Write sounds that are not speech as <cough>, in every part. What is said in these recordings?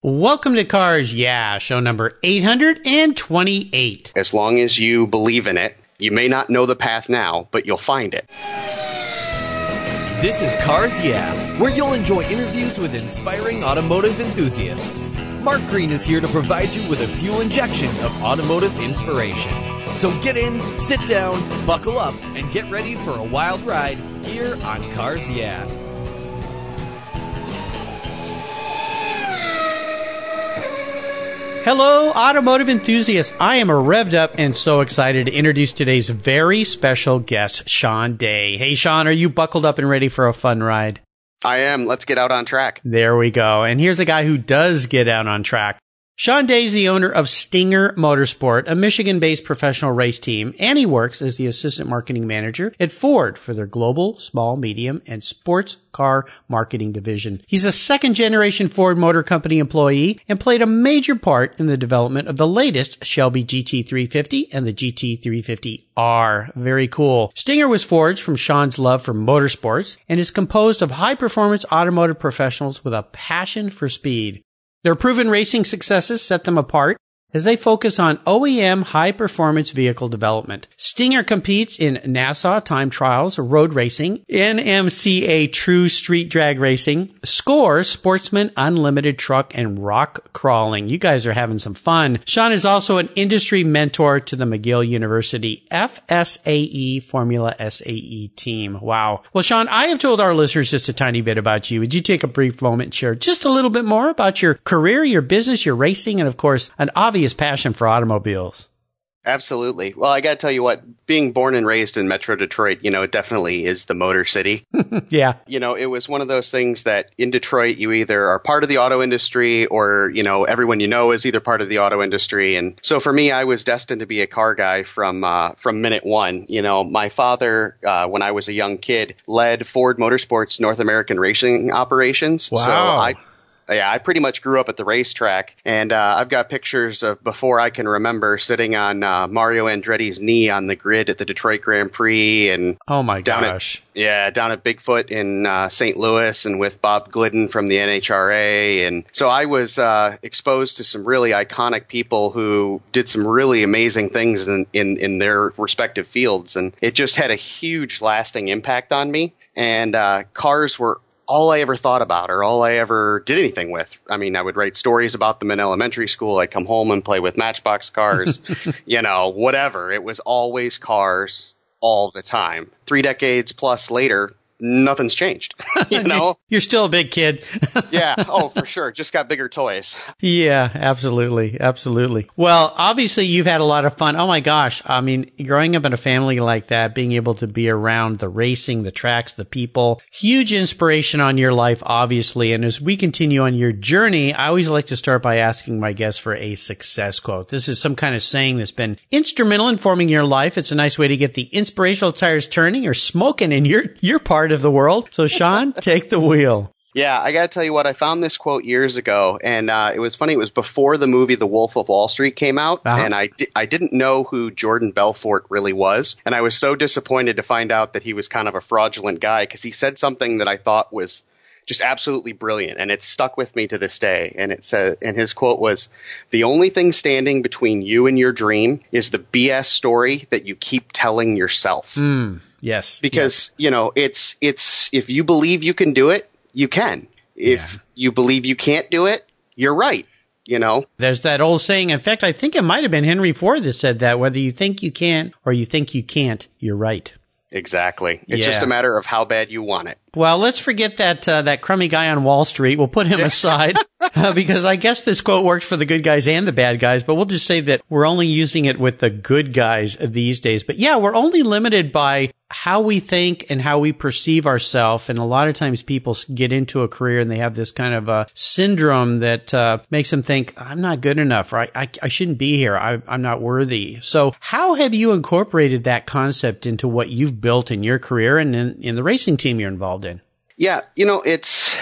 Welcome to Cars Yeah, show number 828. As long as you believe in it, you may not know the path now, but you'll find it. This is Cars Yeah, where you'll enjoy interviews with inspiring automotive enthusiasts. Mark Green is here to provide you with a fuel injection of automotive inspiration. So get in, sit down, buckle up, and get ready for a wild ride here on Cars Yeah. Hello, automotive enthusiasts. I am revved up and so excited to introduce today's very special guest, Sean Day. Hey, Sean, are you buckled up and ready for a fun ride? I am. Let's get out on track. There we go. And here's a guy who does get out on track. Sean Day is the owner of Stinger Motorsport, a Michigan based professional race team, and he works as the assistant marketing manager at Ford for their global, small, medium, and sports car marketing division. He's a second generation Ford Motor Company employee and played a major part in the development of the latest Shelby GT350 and the GT350R. Very cool. Stinger was forged from Sean's love for motorsports and is composed of high performance automotive professionals with a passion for speed. Their proven racing successes set them apart as they focus on OEM high performance vehicle development. Stinger competes in NASA time trials, road racing, NMCA true street drag racing, SCORE sportsman unlimited truck and rock crawling. You guys are having some fun. Sean is also an industry mentor to the McGill University FSAE Formula SAE team. Wow. Well, Sean, I have told our listeners just a tiny bit about you. Would you take a brief moment and share just a little bit more about your career, your business, your racing, and of course, an obvious passion for automobiles. Absolutely. Well, I got to tell you what, being born and raised in Metro Detroit, you know, it definitely is the motor city. <laughs> yeah. You know, it was one of those things that in Detroit, you either are part of the auto industry or, you know, everyone you know is either part of the auto industry. And so for me, I was destined to be a car guy from, uh, from minute one. You know, my father, uh, when I was a young kid, led Ford Motorsports North American racing operations. Wow. So I, yeah, I pretty much grew up at the racetrack, and uh, I've got pictures of before I can remember sitting on uh, Mario Andretti's knee on the grid at the Detroit Grand Prix, and oh my down gosh, at, yeah, down at Bigfoot in uh, St. Louis, and with Bob Glidden from the NHRA, and so I was uh, exposed to some really iconic people who did some really amazing things in, in in their respective fields, and it just had a huge lasting impact on me. And uh, cars were all I ever thought about or all I ever did anything with. I mean, I would write stories about them in elementary school. I'd come home and play with Matchbox cars, <laughs> you know, whatever. It was always cars all the time. Three decades plus later, nothing's changed. <laughs> you <laughs> know, you're still a big kid. <laughs> yeah. Oh, for sure. Just got bigger toys. Yeah, absolutely. Absolutely. Well, obviously you've had a lot of fun. Oh my gosh. I mean, growing up in a family like that, being able to be around the racing, the tracks, the people, huge inspiration on your life, obviously. And as we continue on your journey, I always like to start by asking my guests for a success quote. This is some kind of saying that's been instrumental in forming your life. It's a nice way to get the inspirational tires turning or smoking in your, your part of the world. So Sean, <laughs> take the wheel. Yeah, I got to tell you what, I found this quote years ago, and uh, it was funny. It was before the movie The Wolf of Wall Street came out, uh-huh. and I, di- I didn't know who Jordan Belfort really was. And I was so disappointed to find out that he was kind of a fraudulent guy because he said something that I thought was just absolutely brilliant, and it stuck with me to this day. And it said, and his quote was, "The only thing standing between you and your dream is the BS story that you keep telling yourself." Mm, yes, because yes. you know it's it's if you believe you can do it, you can. If Yeah. you believe you can't do it, you're right. You know, There's that old saying. In fact, I think it might have been Henry Ford that said that whether you think you can or you think you can't, you're right. exactly. It's just a matter of how bad you want it. Well, let's forget that uh, that crummy guy on Wall Street. We'll put him aside <laughs> uh, because I guess this quote works for the good guys and the bad guys. But we'll just say that we're only using it with the good guys these days. But yeah, we're only limited by how we think and how we perceive ourselves. And a lot of times people get into a career and they have this kind of a syndrome that uh, makes them think, I'm not good enough, or I, I, I shouldn't be here. I, I'm not worthy. So how have you incorporated that concept into what you've built in your career and in, in the racing team you're involved in? Yeah, you know, it's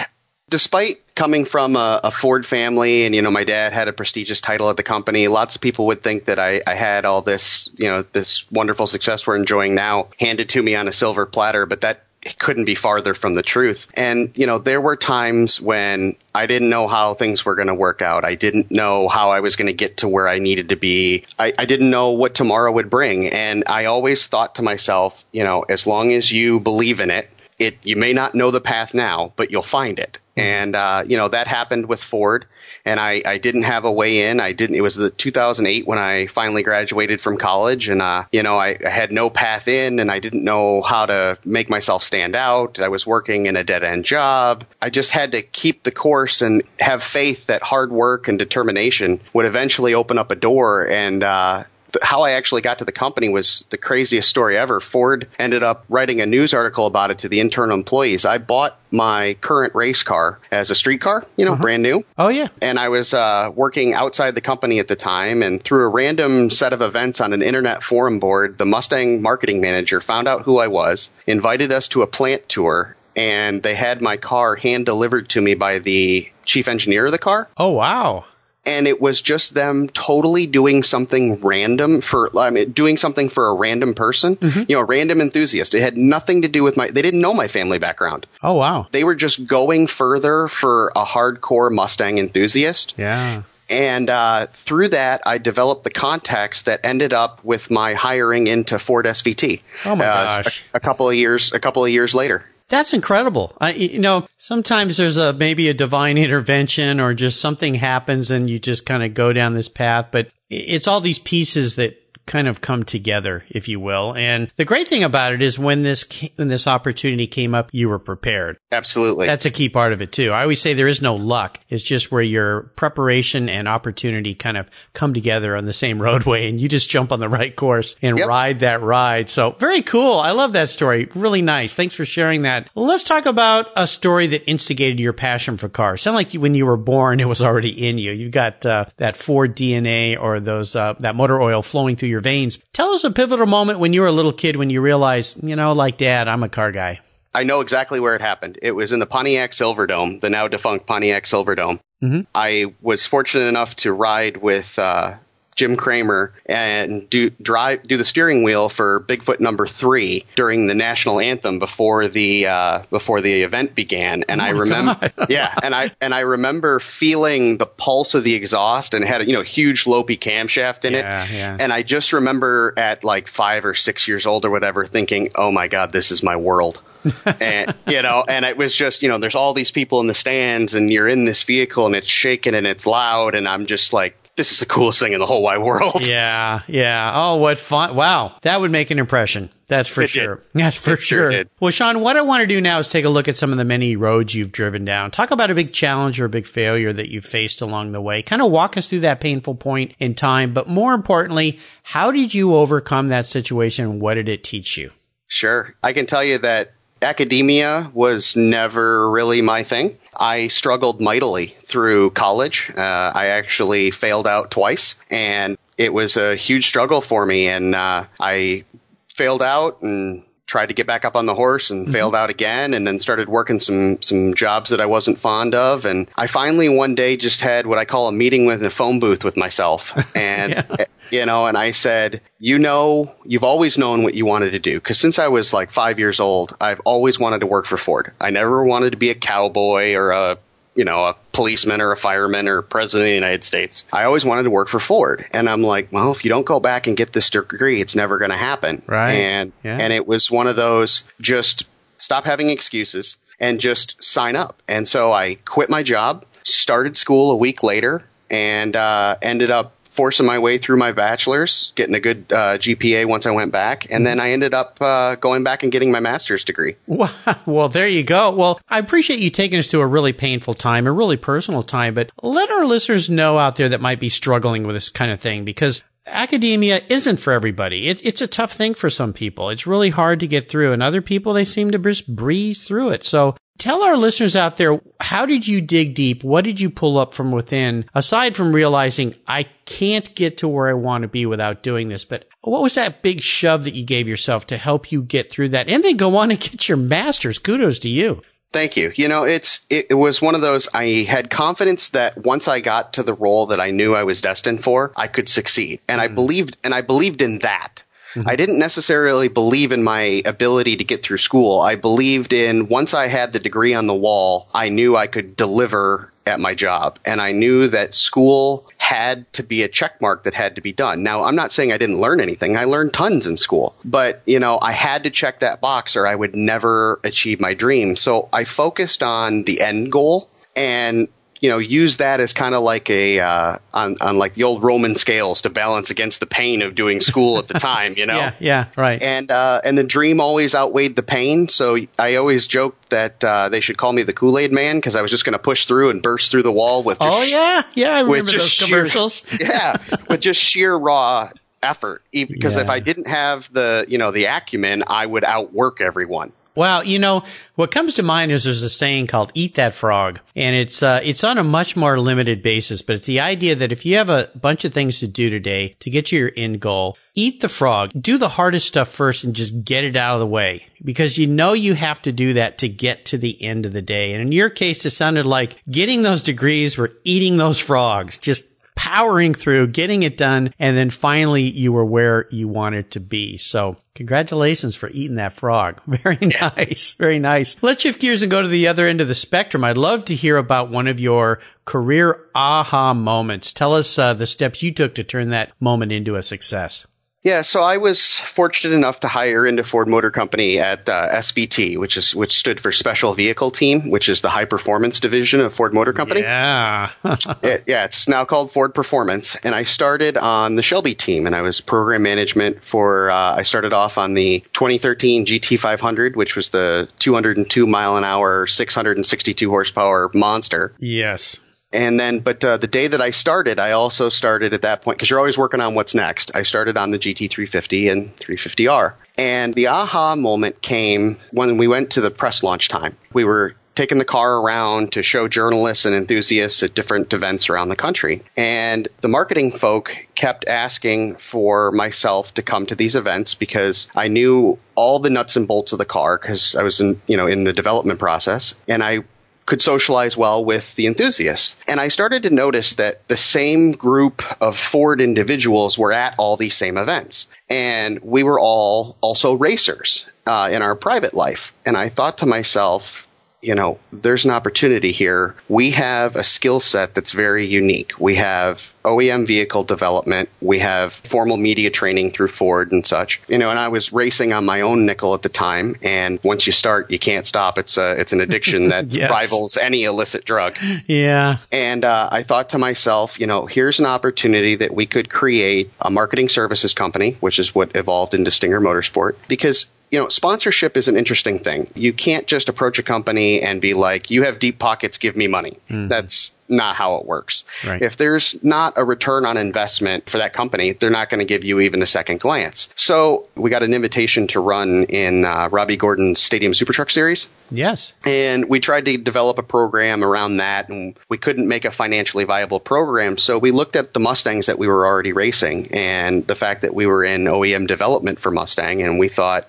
despite coming from a, a Ford family and, you know, my dad had a prestigious title at the company, lots of people would think that I, I had all this, you know, this wonderful success we're enjoying now handed to me on a silver platter, but that couldn't be farther from the truth. And, you know, there were times when I didn't know how things were going to work out. I didn't know how I was going to get to where I needed to be. I, I didn't know what tomorrow would bring. And I always thought to myself, you know, as long as you believe in it, it, you may not know the path now, but you'll find it. And, uh, you know, that happened with Ford and I, I didn't have a way in. I didn't. It was the 2008 when I finally graduated from college, and uh, you know, I, I had no path in, and I didn't know how to make myself stand out. I was working in a dead end job. I just had to keep the course and have faith that hard work and determination would eventually open up a door. And uh, how I actually got to the company was the craziest story ever. Ford ended up writing a news article about it to the internal employees. I bought my current race car as a street car, you know, uh-huh. brand new. Oh yeah. And I was uh, working outside the company at the time, and through a random set of events on an internet forum board, the Mustang marketing manager found out who I was, invited us to a plant tour, and they had my car hand delivered to me by the chief engineer of the car. Oh wow and it was just them totally doing something random for I mean, doing something for a random person, mm-hmm. you know, a random enthusiast. It had nothing to do with my. They didn't know my family background. Oh wow! They were just going further for a hardcore Mustang enthusiast. Yeah. And uh, through that, I developed the contacts that ended up with my hiring into Ford SVT. Oh my uh, gosh! A, a couple of years, a couple of years later. That's incredible. I, you know, sometimes there's a maybe a divine <laughs> intervention or just something happens and you just kind of go down this path, but it's all these pieces that kind of come together, if you will. And the great thing about it is when this when this opportunity came up, you were prepared. Absolutely. That's a key part of it too. I always say there is no luck. It's just where your preparation and opportunity kind of come together on the same <laughs> roadway and you just jump on the right course and yep. ride that ride. So very cool. I love that story. Really nice. Thanks for sharing that. Let's talk about a story that instigated your passion for cars. Sound like when you were born, it was already in you. You got uh, that Ford DNA or those uh, that motor oil flowing through your your veins. Tell us a pivotal moment when you were a little kid when you realized, you know, like dad, I'm a car guy. I know exactly where it happened. It was in the Pontiac Silverdome, the now defunct Pontiac Silverdome. Mm-hmm. I was fortunate enough to ride with uh, Jim Kramer and do drive do the steering wheel for Bigfoot number three during the national anthem before the uh, before the event began. And oh I remember, <laughs> yeah, and I and I remember feeling the pulse of the exhaust and had a you know huge lopey camshaft in yeah, it. Yeah. And I just remember at like five or six years old or whatever, thinking, "Oh my God, this is my world." <laughs> and you know, and it was just you know, there's all these people in the stands, and you're in this vehicle, and it's shaking and it's loud, and I'm just like, this is the coolest thing in the whole wide world. <laughs> Yeah, yeah. Oh, what fun. Wow. That would make an impression. That's for it sure. Did. <laughs> That's for it sure. sure well, Sean, what I want to do now is take a look at some of the many roads you've driven down. Talk about a big challenge or a big failure that you've faced along the way. Kind of walk us through that painful point in time. But more importantly, how did you overcome that situation? What did it teach you? Sure. I can tell you that academia was never really my thing. I struggled mightily through college. Uh, I actually failed out twice, and it was a huge struggle for me. And uh, I failed out and tried to get back up on the horse and mm-hmm. failed out again and then started working some some jobs that I wasn't fond of and I finally one day just had what I call a meeting with a phone booth with myself <laughs> and yeah. you know and I said you know you've always known what you wanted to do because since I was like 5 years old I've always wanted to work for Ford I never wanted to be a cowboy or a you know, a policeman or a fireman or president of the United States. I always wanted to work for Ford. And I'm like, well, if you don't go back and get this degree, it's never going to happen. Right. And, yeah. and it was one of those just stop having excuses and just sign up. And so I quit my job, started school a week later, and uh, ended up forcing my way through my bachelor's, getting a good uh, GPA once I went back, and then I ended up uh, going back and getting my master's degree. <laughs> Well, there you go. Well, I appreciate you taking us to a really painful time, a really personal time, but let our listeners know out there that might be struggling with this kind of thing because academia isn't for everybody. It, it's a tough thing for some people. It's really hard to get through, and other people they seem to just breeze through it. So Tell our listeners out there, how did you dig deep? What did you pull up from within, aside from realizing I can't get to where I want to be without doing this? But what was that big shove that you gave yourself to help you get through that and then go on and get your master's? Kudos to you. Thank you. You know, it's it, it, was one of those. I had confidence that once I got to the role that I knew I was destined for, I could succeed, and mm. I believed and I believed in that. Mm-hmm. I didn't necessarily believe in my ability to get through school. I believed in once I had the degree on the wall, I knew I could deliver at my job. And I knew that school had to be a check mark that had to be done. Now, I'm not saying I didn't learn anything. I learned tons in school, but you know, I had to check that box or I would never achieve my dream. So I focused on the end goal and you know, use that as kind of like a uh, on on like the old Roman scales to balance against the pain of doing school at the <laughs> time. You know, yeah, yeah, right. And uh, and the dream always outweighed the pain. So I always joked that uh, they should call me the Kool Aid Man because I was just going to push through and burst through the wall with. oh yeah, yeah, I remember those commercials. <laughs> Yeah, with just sheer raw effort. Because yeah. if I didn't have the you know the acumen, I would outwork everyone. Well, you know, what comes to mind is there's a saying called "eat that frog," and it's uh, it's on a much more limited basis, but it's the idea that if you have a bunch of things to do today to get to your end goal, eat the frog, do the hardest stuff first, and just get it out of the way because you know you have to do that to get to the end of the day. And in your case, it sounded like getting those degrees were eating those frogs, just powering through, getting it done, and then finally you were where you wanted to be. So congratulations for eating that frog. <laughs> Very nice. Very nice. Let's shift gears and go to the other end of the spectrum. I'd love to hear about one of your career aha moments. Tell us uh, the steps you took to turn that moment into a success. Yeah, so I was fortunate enough to hire into Ford Motor Company at uh, SVT, which is which stood for Special Vehicle Team, which is the high performance division of Ford Motor Company. Yeah, <laughs> it, yeah, it's now called Ford Performance. And I started on the Shelby team, and I was program management for. Uh, I started off on the 2013 GT500, which was the 202 mile an hour, 662 horsepower monster. Yes. And then, but uh, the day that I started, I also started at that point because you're always working on what's next. I started on the GT350 and 350R. And the aha moment came when we went to the press launch time. We were taking the car around to show journalists and enthusiasts at different events around the country. And the marketing folk kept asking for myself to come to these events because I knew all the nuts and bolts of the car because I was in, you know, in the development process. And I could socialize well with the enthusiasts. And I started to notice that the same group of Ford individuals were at all these same events. And we were all also racers uh, in our private life. And I thought to myself, you know, there's an opportunity here. We have a skill set that's very unique. We have OEM vehicle development. We have formal media training through Ford and such. You know, and I was racing on my own nickel at the time. And once you start, you can't stop. It's a, it's an addiction <laughs> that yes. rivals any illicit drug. Yeah. And uh, I thought to myself, you know, here's an opportunity that we could create a marketing services company, which is what evolved into Stinger Motorsport, because you know, sponsorship is an interesting thing. You can't just approach a company and be like, you have deep pockets, give me money. Mm-hmm. That's not how it works. Right. If there's not a return on investment for that company, they're not going to give you even a second glance. So we got an invitation to run in uh, Robby Gordon's Stadium Super Truck Series. Yes. And we tried to develop a program around that, and we couldn't make a financially viable program. So we looked at the Mustangs that we were already racing and the fact that we were in OEM development for Mustang, and we thought,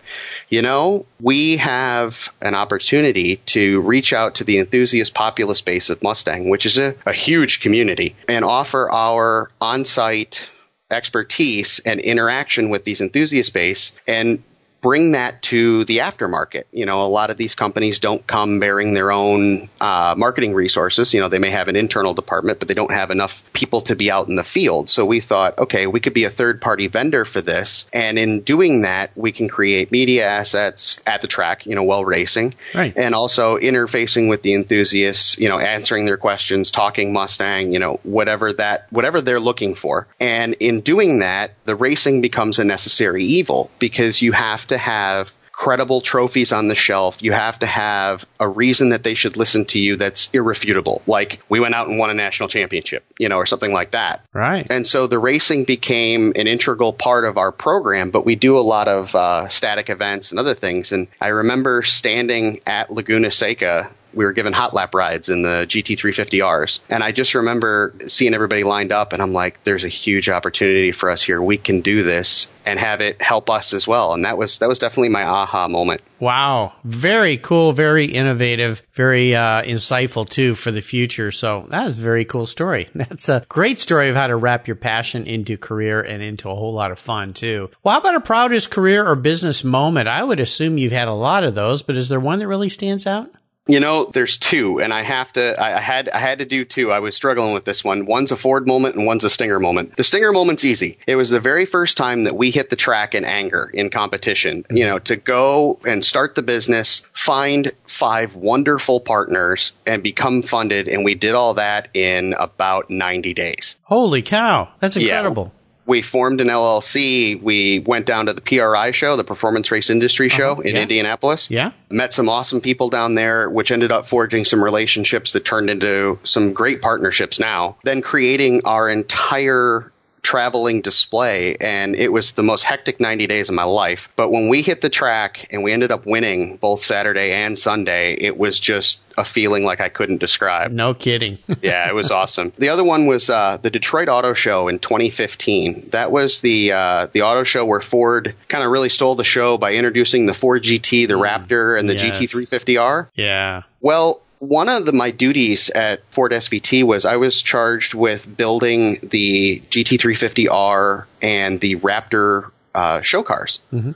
you know, we have an opportunity to reach out to the enthusiast populace base of Mustang, which is a, a huge community, and offer our on site expertise and interaction with these enthusiast base. And bring that to the aftermarket. You know, a lot of these companies don't come bearing their own uh, marketing resources. You know, they may have an internal department, but they don't have enough people to be out in the field. So we thought, okay, we could be a third party vendor for this. And in doing that, we can create media assets at the track, you know, while racing. Right. And also interfacing with the enthusiasts, you know, answering their questions, talking Mustang, you know, whatever that, whatever they're looking for. And in doing that, the racing becomes a necessary evil because you have to have credible trophies on the shelf. You have to have a reason that they should listen to you that's irrefutable. Like we went out and won a national championship, you know, or something like that. Right. And so the racing became an integral part of our program, but we do a lot of uh, static events and other things. And I remember standing at Laguna Seca we were given hot lap rides in the GT350Rs. And I just remember seeing everybody lined up and I'm like, there's a huge opportunity for us here. We can do this and have it help us as well. And that was, that was definitely my aha moment. Wow. Very cool. Very innovative. Very uh, insightful too for the future. So that is a very cool story. <laughs> That's a great story of how to wrap your passion into career and into a whole lot of fun too. Well, how about a proudest career or business moment? I would assume you've had a lot of those, but is there one that really stands out? You know, there's two, and I have to. I, had I had to do two. I was struggling with this one. One's a Ford moment, and one's a Stinger moment. The Stinger moment's easy. It was the very first time that we hit the track in anger in competition. You know, to go and start the business, find five wonderful partners, and become funded, and we did all that in about 90 days. Holy cow, that's incredible. We formed an LLC. We went down to the PRI show, the Performance Race Industry Show uh-huh. in yeah. Indianapolis. Yeah. Met some awesome people down there, which ended up forging some relationships that turned into some great partnerships now. Then creating our entire traveling display and it was the most hectic 90 days of my life. But when we hit the track and we ended up winning both Saturday and Sunday, it was just a feeling like I couldn't describe. No kidding. <laughs> yeah, it was awesome. The other one was uh, the Detroit Auto Show in 2015. That was the uh, the auto show where Ford kind of really stole the show by introducing the Ford GT, the mm. Raptor, and the yes. GT350R. Yeah. Well, one of the, my duties at Ford SVT was I was charged with building the GT350R and the Raptor uh, show cars. Mm-hmm.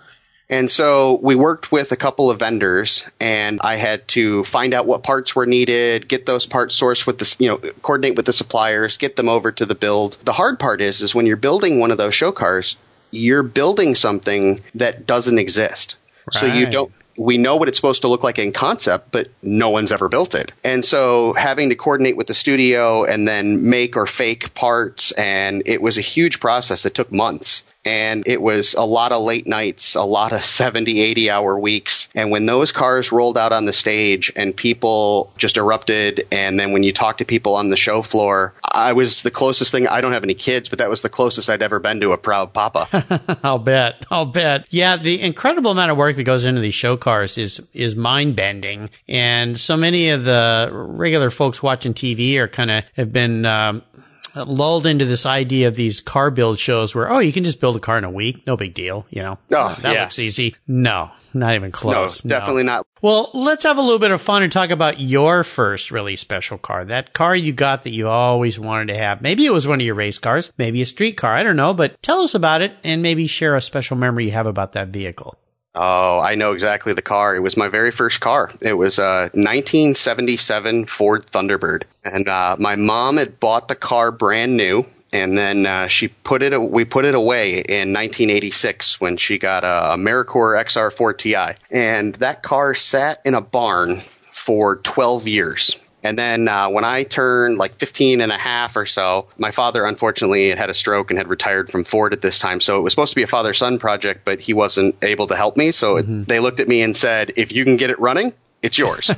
And so we worked with a couple of vendors and I had to find out what parts were needed, get those parts sourced with the, you know, coordinate with the suppliers, get them over to the build. The hard part is, is when you're building one of those show cars, you're building something that doesn't exist. Right. So you don't, we know what it's supposed to look like in concept, but no one's ever built it. And so having to coordinate with the studio and then make or fake parts, and it was a huge process that took months and it was a lot of late nights, a lot of <laughs> 70, 80 hour weeks. And when those cars rolled out on the stage and people just erupted, and then when you talk to people on the show floor, I was the closest thing. I don't have any kids, but that was the closest I'd ever been to a proud papa. <laughs> I'll bet. I'll bet. Yeah, the incredible amount of work that goes into these show cars is is mind bending, and so many of the regular folks watching TV are kind of have been. Um, Uh, lulled into this idea of these car build shows where, oh, you can just build a car in a week. No big deal. You know, oh, that yeah. looks easy. No, not even close. No, definitely no. not. Well, let's have a little bit of fun and talk about your first really special car. That car you got that you always wanted to have. Maybe it was one of your race cars, maybe a street car. I don't know, but tell us about it and maybe share a special memory you have about that vehicle. Oh, I know exactly the car. It was my very first car. It was a 1977 Ford Thunderbird, and uh, my mom had bought the car brand new and then uh, she put it. We put it away in 1986 when she got a Merkur XR4 Ti, and that car sat in a barn for 12 years. And then uh, when I turned like 15 and a half or so, my father unfortunately had had a stroke and had retired from Ford at this time. So it was supposed to be a father son project, but he wasn't able to help me. So mm-hmm. it, they looked at me and said, if you can get it running, it's yours.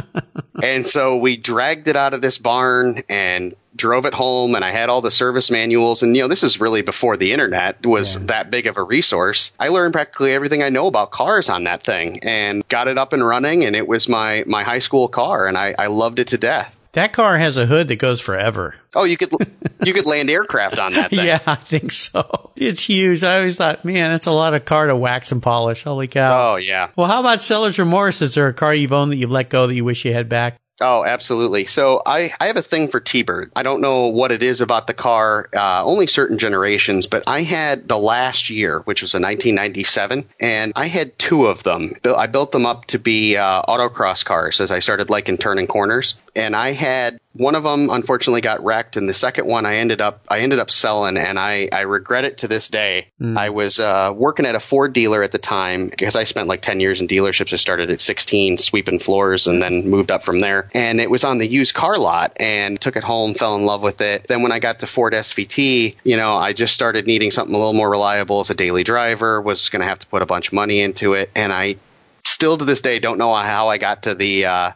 <laughs> and so we dragged it out of this barn and drove it home and I had all the service manuals and you know this is really before the internet was yeah. that big of a resource. I learned practically everything I know about cars on that thing and got it up and running and it was my my high school car and I, I loved it to death. That car has a hood that goes forever. Oh, you could <laughs> you could land aircraft on that thing. yeah, I think so. It's huge. I always thought, man, that's a lot of car to wax and polish. Holy cow. Oh yeah. Well, how about seller's remorse? Is there a car you've owned that you've let go that you wish you had back? Oh, absolutely. So I, I have a thing for T-Bird. I don't know what it is about the car, uh, only certain generations, but I had the last year, which was a 1997, and I had two of them. I built them up to be uh, autocross cars as I started liking turning corners and I had one of them unfortunately got wrecked, and the second one I ended up I ended up selling, and I I regret it to this day. Mm. I was uh, working at a Ford dealer at the time because I spent like ten years in dealerships. I started at sixteen sweeping floors, and then moved up from there. And it was on the used car lot, and took it home, fell in love with it. Then when I got to Ford SVT, you know, I just started needing something a little more reliable as a daily driver. Was going to have to put a bunch of money into it, and I still to this day don't know how I got to the uh,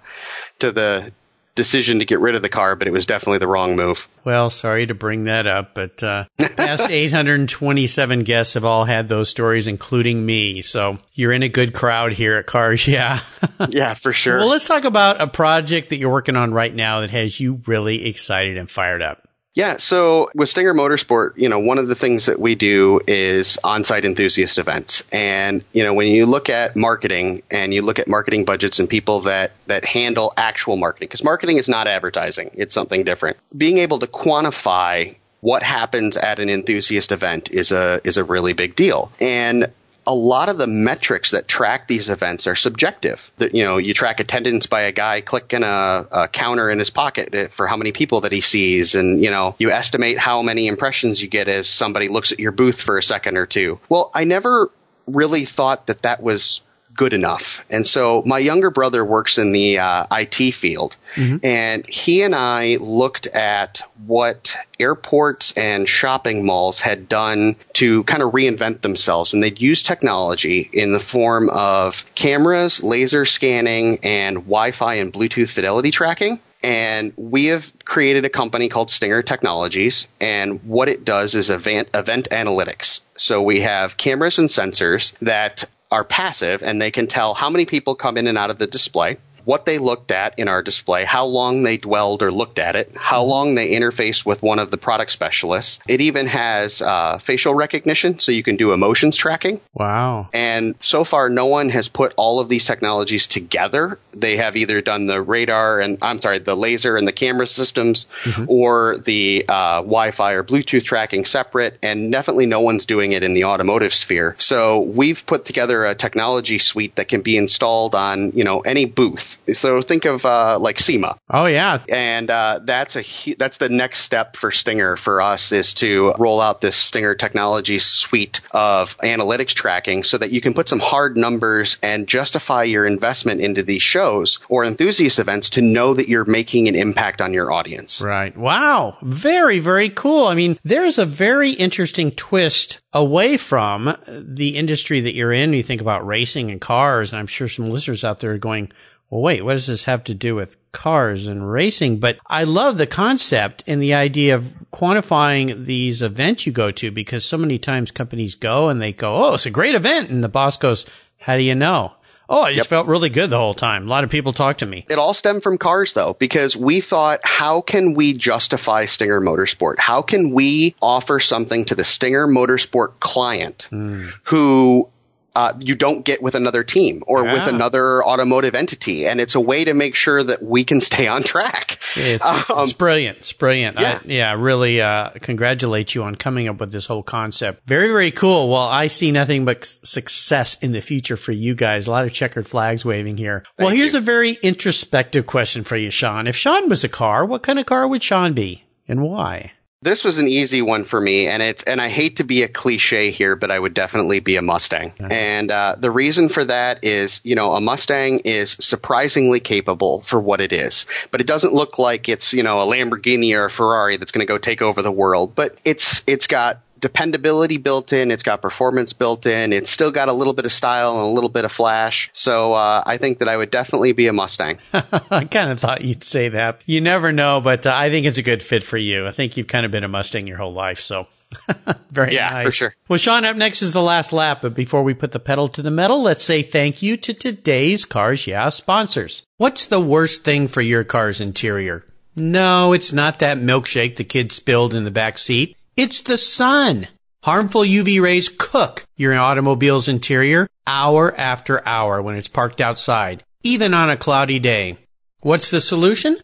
to the decision to get rid of the car, but it was definitely the wrong move. Well, sorry to bring that up, but uh, past 827 guests have all had those stories, including me. So you're in a good crowd here at Cars, <laughs> yeah. yeah, for sure. Well, let's talk about a project that you're working on right now that has you really excited and fired up. Yeah, so with Stinger Motorsport, you know, one of the things that we do is on-site enthusiast events. And, you know, when you look at marketing and you look at marketing budgets and people that that handle actual marketing because marketing is not advertising, it's something different. Being able to quantify what happens at an enthusiast event is a is a really big deal. And a lot of the metrics that track these events are subjective. That you know, you track attendance by a guy clicking a, a, counter in his pocket eh, for how many people that he sees, and you know, you estimate how many impressions you get as somebody looks at your booth for a second or two. Well, I never really thought that that was good enough. And so my younger brother works in the uh, IT field, mm-hmm. and he and I looked at what airports and shopping malls had done to kind of reinvent themselves. And they'd use technology in the form of cameras, laser scanning, and Wi Fi and Bluetooth fidelity tracking. And we have created a company called Stinger Technologies. And what it does is event, event analytics. So we have cameras and sensors that are passive and they can tell how many people come in and out of the display what they looked at in our display, how long they dwelled or looked at it, how mm-hmm. long they interfaced with one of the product specialists. It even has uh, facial recognition, so you can do emotions tracking. Wow. And so far, no one has put all of these technologies together. They have either done the radar and, I'm sorry, the laser and the camera systems mm-hmm. or the uh, Wi Fi or Bluetooth tracking separate, and definitely no one's doing it in the automotive sphere. So we've put together a technology suite that can be installed on, you know, any booth so think of uh, like SEMA. Oh yeah, and uh, that's a that's the next step for Stinger for us is to roll out this Stinger technology suite of analytics tracking so that you can put some hard numbers and justify your investment into these shows or enthusiast events to know that you're making an impact on your audience. Right. Wow. Very very cool. I mean, there's a very interesting twist away from the industry that you're in. You think about racing and cars, and I'm sure some listeners out there are going, well, wait, what does this have to do with cars and racing? But I love the concept and the idea of quantifying these events you go to because so many times companies go and they go, Oh, it's a great event. And the boss goes, how do you know? Oh, I just yep. felt really good the whole time. A lot of people talk to me. It all stemmed from cars though, because we thought, how can we justify Stinger Motorsport? How can we offer something to the Stinger Motorsport client mm. who uh, you don't get with another team or yeah. with another automotive entity. And it's a way to make sure that we can stay on track. It's, <laughs> um, it's brilliant. It's brilliant. Yeah. I, yeah, really, uh, congratulate you on coming up with this whole concept. Very, very cool. Well, I see nothing but success in the future for you guys. A lot of checkered flags waving here. Thank well, here's you. a very introspective question for you, Sean. If Sean was a car, what kind of car would Sean be and why? This was an easy one for me, and it's and I hate to be a cliche here, but I would definitely be a Mustang. And uh, the reason for that is, you know, a Mustang is surprisingly capable for what it is, but it doesn't look like it's you know a Lamborghini or a Ferrari that's going to go take over the world. But it's it's got dependability built in. It's got performance built in. It's still got a little bit of style and a little bit of flash. So uh, I think that I would definitely be a Mustang. <laughs> I kind of thought you'd say that. You never know, but uh, I think it's a good fit for you. I think you've kind of been a Mustang your whole life, so. <laughs> Very yeah, nice. for sure. Well, Sean, up next is the last lap, but before we put the pedal to the metal, let's say thank you to today's Cars Yeah sponsors. What's the worst thing for your car's interior? No, it's not that milkshake the kid spilled in the back seat. It's the sun. Harmful UV rays cook your automobile's interior hour after hour when it's parked outside, even on a cloudy day. What's the solution?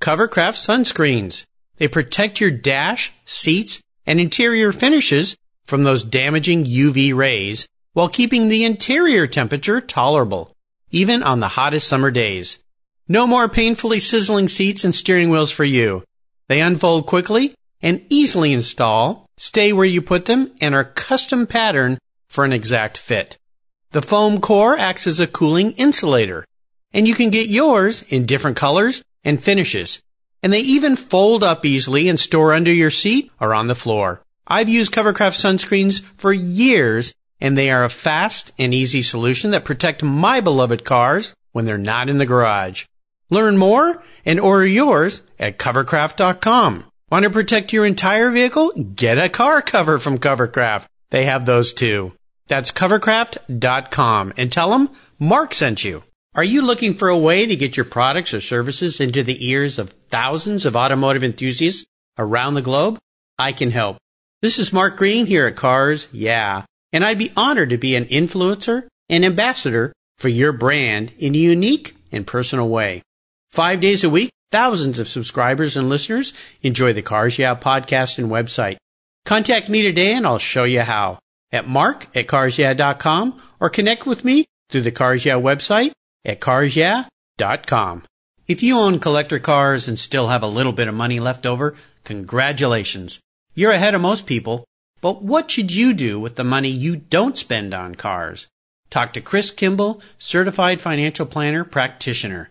Covercraft sunscreens. They protect your dash, seats, and interior finishes from those damaging UV rays while keeping the interior temperature tolerable, even on the hottest summer days. No more painfully sizzling seats and steering wheels for you. They unfold quickly and easily install, stay where you put them, and are custom patterned for an exact fit. The foam core acts as a cooling insulator, and you can get yours in different colors and finishes. And they even fold up easily and store under your seat or on the floor. I've used Covercraft sunscreens for years, and they are a fast and easy solution that protect my beloved cars when they're not in the garage. Learn more and order yours at covercraft.com. Want to protect your entire vehicle? Get a car cover from Covercraft. They have those too. That's covercraft.com and tell them Mark sent you. Are you looking for a way to get your products or services into the ears of thousands of automotive enthusiasts around the globe? I can help. This is Mark Green here at Cars Yeah, and I'd be honored to be an influencer and ambassador for your brand in a unique and personal way. Five days a week, thousands of subscribers and listeners enjoy the Cars Yeah podcast and website. Contact me today and I'll show you how at mark at carsyeah.com or connect with me through the Cars Yeah website at carsyeah.com. If you own collector cars and still have a little bit of money left over, congratulations. You're ahead of most people. But what should you do with the money you don't spend on cars? Talk to Chris Kimball, certified financial planner practitioner.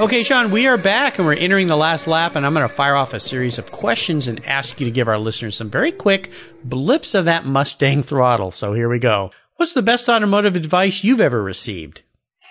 Okay, Sean, we are back and we're entering the last lap, and I'm going to fire off a series of questions and ask you to give our listeners some very quick blips of that Mustang throttle. So here we go. What's the best automotive advice you've ever received?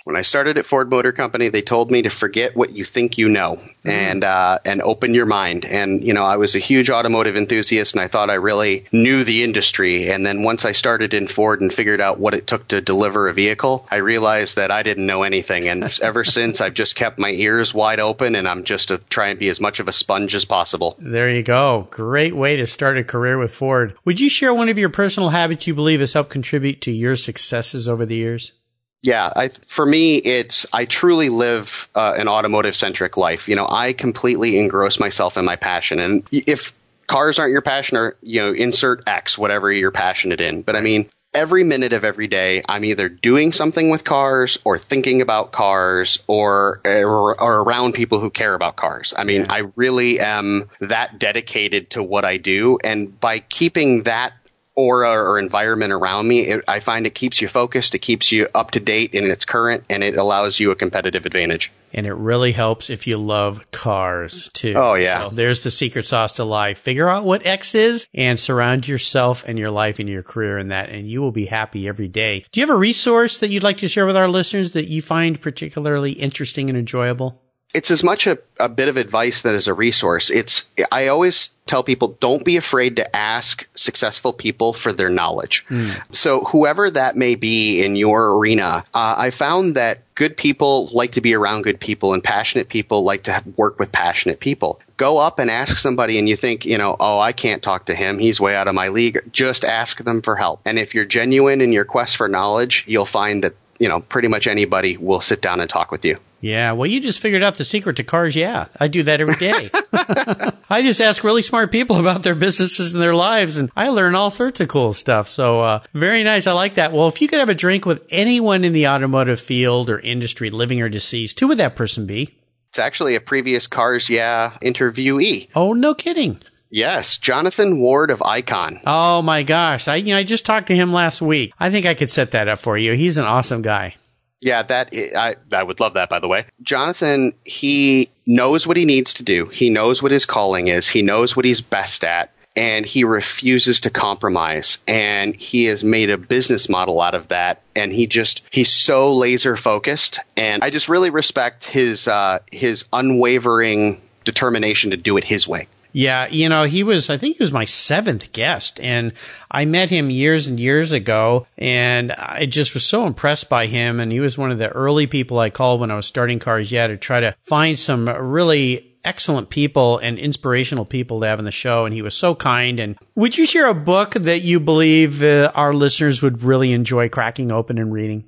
When I started at Ford Motor Company, they told me to forget what you think you know mm-hmm. and uh, and open your mind. And you know, I was a huge automotive enthusiast, and I thought I really knew the industry. And then once I started in Ford and figured out what it took to deliver a vehicle, I realized that I didn't know anything. And <laughs> ever since, I've just kept my ears wide open, and I'm just to try and be as much of a sponge as possible. There you go. Great way to start a career with Ford. Would you share one of your personal habits you believe has helped contribute to your successes over the years? Yeah, I, for me, it's I truly live uh, an automotive centric life. You know, I completely engross myself in my passion, and if cars aren't your passion, or you know, insert X, whatever you're passionate in. But I mean, every minute of every day, I'm either doing something with cars, or thinking about cars, or or, or around people who care about cars. I mean, yeah. I really am that dedicated to what I do, and by keeping that aura or environment around me, it, I find it keeps you focused, it keeps you up to date in its current, and it allows you a competitive advantage. And it really helps if you love cars too. Oh yeah. So there's the secret sauce to life. Figure out what X is and surround yourself and your life and your career in that and you will be happy every day. Do you have a resource that you'd like to share with our listeners that you find particularly interesting and enjoyable? It's as much a, a bit of advice that is a resource. It's I always tell people don't be afraid to ask successful people for their knowledge. Mm. So whoever that may be in your arena, uh, I found that good people like to be around good people, and passionate people like to work with passionate people. Go up and ask somebody, and you think, you know, oh, I can't talk to him; he's way out of my league. Just ask them for help, and if you're genuine in your quest for knowledge, you'll find that you know pretty much anybody will sit down and talk with you. Yeah, well, you just figured out the secret to cars. Yeah, I do that every day. <laughs> I just ask really smart people about their businesses and their lives, and I learn all sorts of cool stuff. So, uh, very nice. I like that. Well, if you could have a drink with anyone in the automotive field or industry, living or deceased, who would that person be? It's actually a previous Cars Yeah interviewee. Oh, no kidding. Yes, Jonathan Ward of Icon. Oh my gosh, I you know I just talked to him last week. I think I could set that up for you. He's an awesome guy. Yeah, that I I would love that. By the way, Jonathan, he knows what he needs to do. He knows what his calling is. He knows what he's best at, and he refuses to compromise. And he has made a business model out of that. And he just he's so laser focused. And I just really respect his uh, his unwavering determination to do it his way. Yeah, you know, he was, I think he was my seventh guest and I met him years and years ago and I just was so impressed by him. And he was one of the early people I called when I was starting Cars Yeah to try to find some really excellent people and inspirational people to have in the show. And he was so kind. And would you share a book that you believe uh, our listeners would really enjoy cracking open and reading?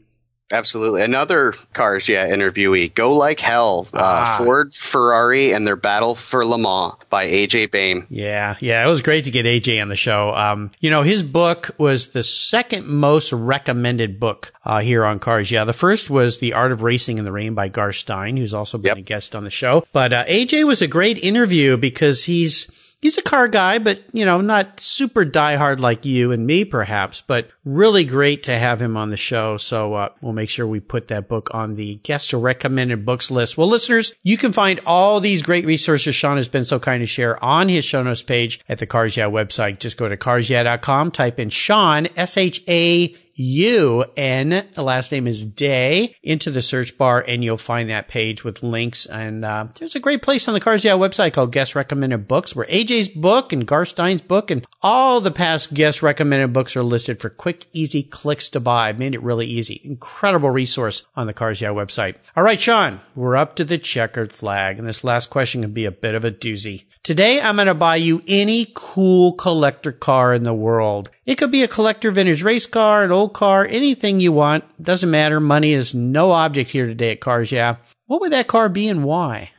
Absolutely. Another Cars Yeah interviewee, Go Like Hell, uh, Ah. Ford, Ferrari, and their battle for Le Mans by AJ Baime. Yeah, yeah, it was great to get AJ on the show. Um, you know, his book was the second most recommended book uh, here on Cars. Yeah, the first was The Art of Racing in the Rain by Garth Stein, who's also been Yep. a guest on the show. But uh, AJ was a great interview because he's he's a car guy, but you know, not super diehard like you and me, perhaps. But really great to have him on the show. So uh, we'll make sure we put that book on the guest recommended books list. Well, listeners, you can find all these great resources Sean has been so kind to share on his show notes page at the Cars Yeah website. Just go to carsyeah.com, type in Sean S H A U N. The last name is Day into the search bar and you'll find that page with links. And, uh, there's a great place on the Cars Yeah website called guest recommended books where AJ's book and Garth Stein's book and all the past guest recommended books are listed for quick, easy clicks to buy. Made it really easy. Incredible resource on the Cars Yeah website. All right, Sean, we're up to the checkered flag and this last question can be a bit of a doozy. Today, I'm going to buy you any cool collector car in the world. It could be a collector vintage race car, an old car, anything you want. Doesn't matter. Money is no object here today at Cars Yeah. What would that car be and why?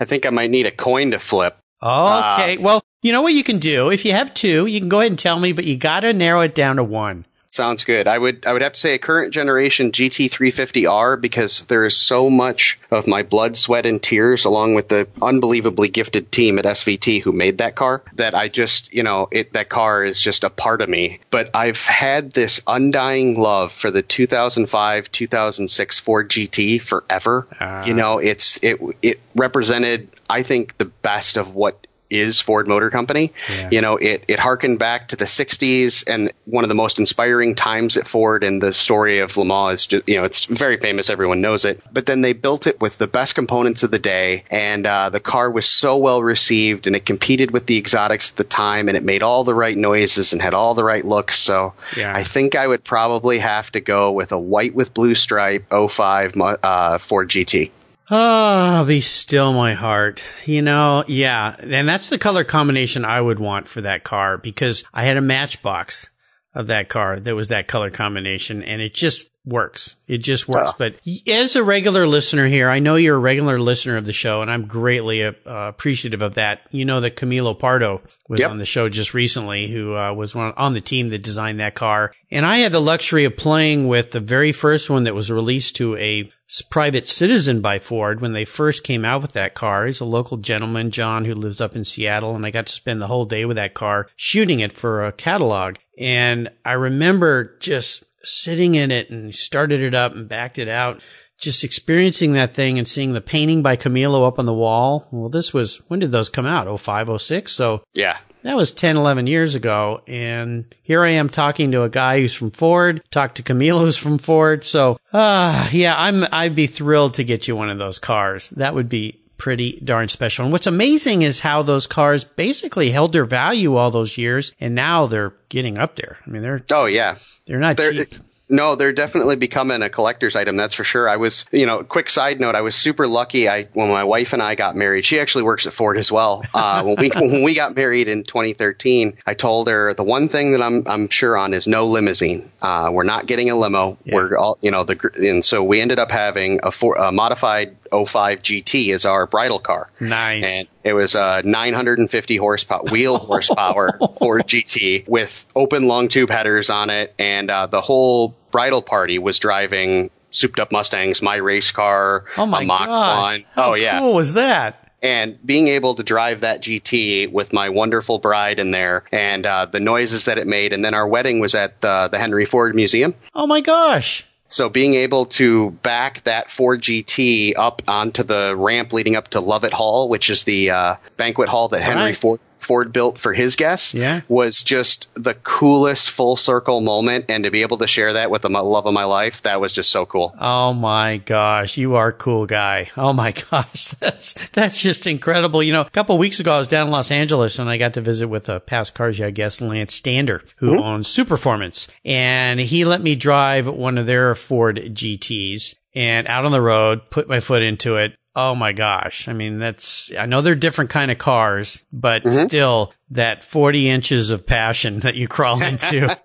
I think I might need a coin to flip. Okay. Uh, well, you know what you can do? If you have two, you can go ahead and tell me, but you got to narrow it down to one. Sounds good. I would I would have to say a current generation GT350R because there is so much of my blood, sweat, and tears, along with the unbelievably gifted team at SVT who made that car, that I just you know it that car is just a part of me. But I've had this undying love for the 2005 2006 Ford GT forever. Ah. you know, it's it it represented I think the best of what is Ford Motor Company. Yeah. You know, it, it harkened back to the 60s and one of the most inspiring times at Ford and the story of Le Mans is just, you know, it's very famous. Everyone knows it. But then they built it with the best components of the day and uh, the car was so well received and it competed with the exotics at the time and it made all the right noises and had all the right looks. So Yeah. I think I would probably have to go with a white with blue stripe 05 uh, Ford GT. Oh, be still my heart. You know, yeah. And that's the color combination I would want for that car because I had a matchbox of that car that was that color combination and it just works. It just works. Oh. But as a regular listener here, I know you're a regular listener of the show and I'm greatly uh, appreciative of that. You know that Camilo Pardo was Yep. on the show just recently who uh, was one, on the team that designed that car. And I had the luxury of playing with the very first one that was released to a private citizen by Ford when they first came out with that car. He's a local gentleman, John, who lives up in Seattle, and I got to spend the whole day with that car shooting it for a catalog. And I remember just sitting in it and started it up and backed it out. Just experiencing that thing and seeing the painting by Camilo up on the wall. Well, this was, when did those come out? 05, 06? So Yeah. That was 10, 11 years ago. And here I am talking to a guy who's from Ford, talked to Camilo who's from Ford. So, ah, yeah, I'm, I'd be thrilled to get you one of those cars. That would be pretty darn special. And what's amazing is how those cars basically held their value all those years and now they're getting up there. I mean, they're, Oh, yeah. they're not They're- cheap. No, they're definitely becoming a collector's item. That's for sure. I was, you know, quick side note. I was super lucky. I when my wife and I got married. She actually works at Ford as well. Uh, <laughs> when we when we got married in 2013, I told her the one thing that I'm I'm sure on is no limousine. Uh, we're not getting a limo. Yeah. We're all, you know, the and so we ended up having a, for, a modified 05 GT as our bridal car. Nice. And it was a 950 <laughs> horsepower wheel horsepower Ford GT with open long tube headers on it, and uh, the whole bridal party was driving souped up Mustangs, my race car, oh my a Mach gosh. 1. How Oh yeah, cool was that? and being able to drive that GT with my wonderful bride in there, and uh, the noises that it made, and then our wedding was at the, the Henry Ford Museum. Oh my gosh. So being able to back that Ford GT up onto the ramp leading up to Lovett Hall, which is the uh, banquet hall that Henry Right. Ford, Ford built for his guests, Yeah. was just the coolest full circle moment. And to be able to share that with the love of my life, that was just so cool. Oh my gosh, you are a cool guy. Oh my <laughs> gosh, that's that's just incredible. You know, a couple of weeks ago I was down in Los Angeles and I got to visit with a past Cars Yeah guest, Lance Stander, who hmm? owns Superformance, and he let me drive one of their Ford GTs and out on the road, put my foot into it. Oh my gosh. I mean, that's, I know they're different kind of cars, but mm-hmm. still that 40 inches of passion <laughs> that you crawl into.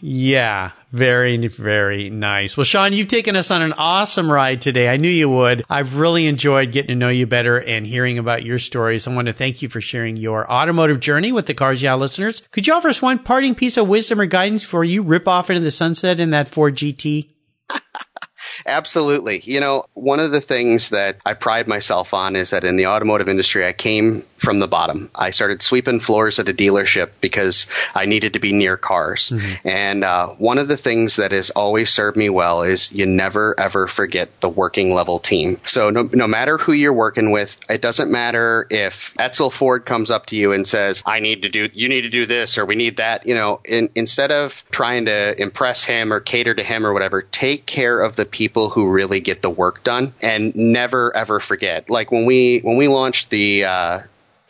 Yeah, Very, very nice. Well, Shaun, you've taken us on an awesome ride today. I knew you would. I've really enjoyed getting to know you better and hearing about your stories. I want to thank you for sharing your automotive journey with the Cars Yeah listeners. Could you offer us one parting piece of wisdom or guidance before you rip off into the sunset in that Ford GT? <laughs> Absolutely. You know, one of the things that I pride myself on is that in the automotive industry, I came from the bottom. I started sweeping floors at a dealership because I needed to be near cars. Mm-hmm. And uh, one of the things that has always served me well is you never ever forget the working level team. So no, no matter who you're working with, it doesn't matter if Edsel Ford comes up to you and says, I need to do, you need to do this or we need that. You know, in, instead of trying to impress him or cater to him or whatever, take care of the people who really get the work done and never ever forget. Like when we, when we launched the, uh,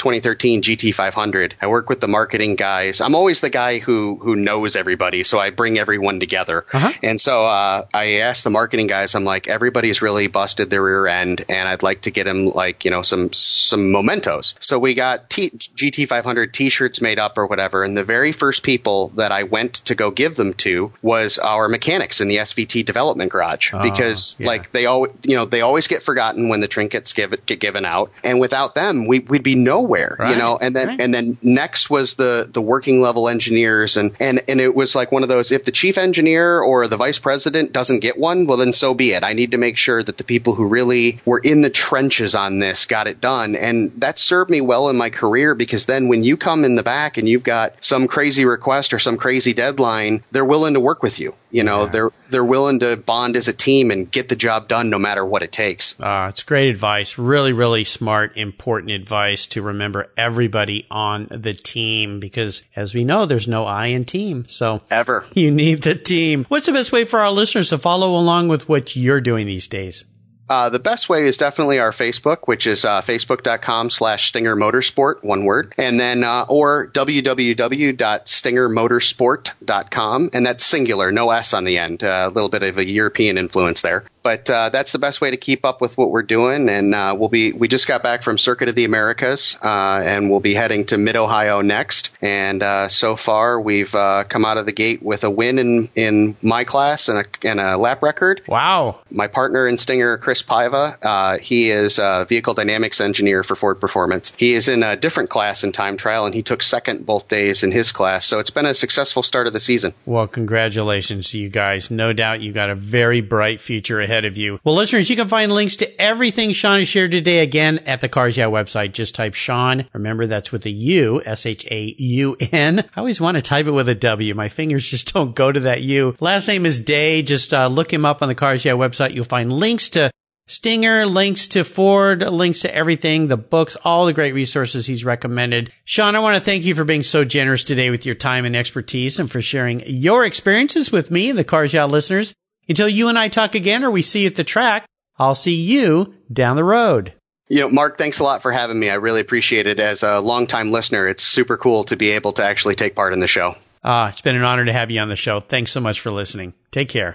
2013 GT500. I work with the marketing guys. I'm always the guy who who knows everybody, so I bring everyone together. Uh-huh. And so uh, I asked the marketing guys. I'm like, everybody's really busted their rear end, and I'd like to get them like you know some some mementos. So we got T- GT500 T-shirts made up or whatever. And the very first people that I went to go give them to was our mechanics in the SVT development garage uh, because yeah. like they always you know they always get forgotten when the trinkets give, get given out, and without them we, would be nowhere nowhere, right. you know. And then right. and then next was the the working level engineers, and and and it was like one of those. If the chief engineer or the vice president doesn't get one, well then so be it. I need to make sure that the people who really were in the trenches on this got it done, and that served me well in my career because then when you come in the back and you've got some crazy request or some crazy deadline, they're willing to work with you. You know, yeah. they're they're willing to bond as a team and get the job done no matter what it takes. Uh, it's great advice. Really, really smart, important advice to remember everybody on the team because as we know, there's no I in team. So ever <laughs> you need the team. What's the best way for our listeners to follow along with what you're doing these days? Uh, the best way is definitely our Facebook, which is uh, facebook.com slash Stinger Motorsport, one word, and then uh, or www.stingermotorsport.com, and that's singular, no S on the end. Uh, a little bit of a European influence there but uh, that's the best way to keep up with what we're doing. And uh, we'll be we just got back from Circuit of the Americas, uh, and we'll be heading to Mid Ohio next. And uh, so far, we've uh, come out of the gate with a win in in my class and a, and a lap record. Wow! My partner in Stinger, Chris Paiva, uh, he is a vehicle dynamics engineer for Ford Performance. He is in a different class in time trial, and he took second both days in his class. So it's been a successful start of the season. Well, congratulations to you guys. No doubt you got a very bright future ahead of you. Well, listeners, you can find links to everything Shaun has shared today again at the Cars Yeah website. Just type Shaun. Remember, that's with a U, S-H-A-U-N. I always want to type it with a W. My fingers just don't go to that U. Last name is Day. Just uh, look him up on the Cars Yeah website. You'll find links to Stinger, links to Ford, links to everything, the books, all the great resources he's recommended. Shaun, I want to thank you for being so generous today with your time and expertise and for sharing your experiences with me and the Cars Yeah listeners. Until you and I talk again or we see you at the track, I'll see you down the road. You know, Mark, thanks a lot for having me. I really appreciate it. As a longtime listener, it's super cool to be able to actually take part in the show. Ah, it's been an honor to have you on the show. Thanks so much for listening. Take care.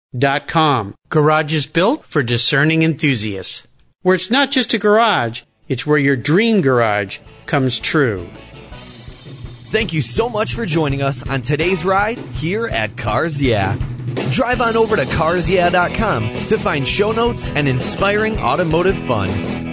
metrongarage.com. Garage is built for discerning enthusiasts. Where it's not just a garage, it's where your dream garage comes true. Thank you so much for joining us on today's ride here at Cars Yeah. Drive on over to carsyeah.com to find show notes and inspiring automotive fun.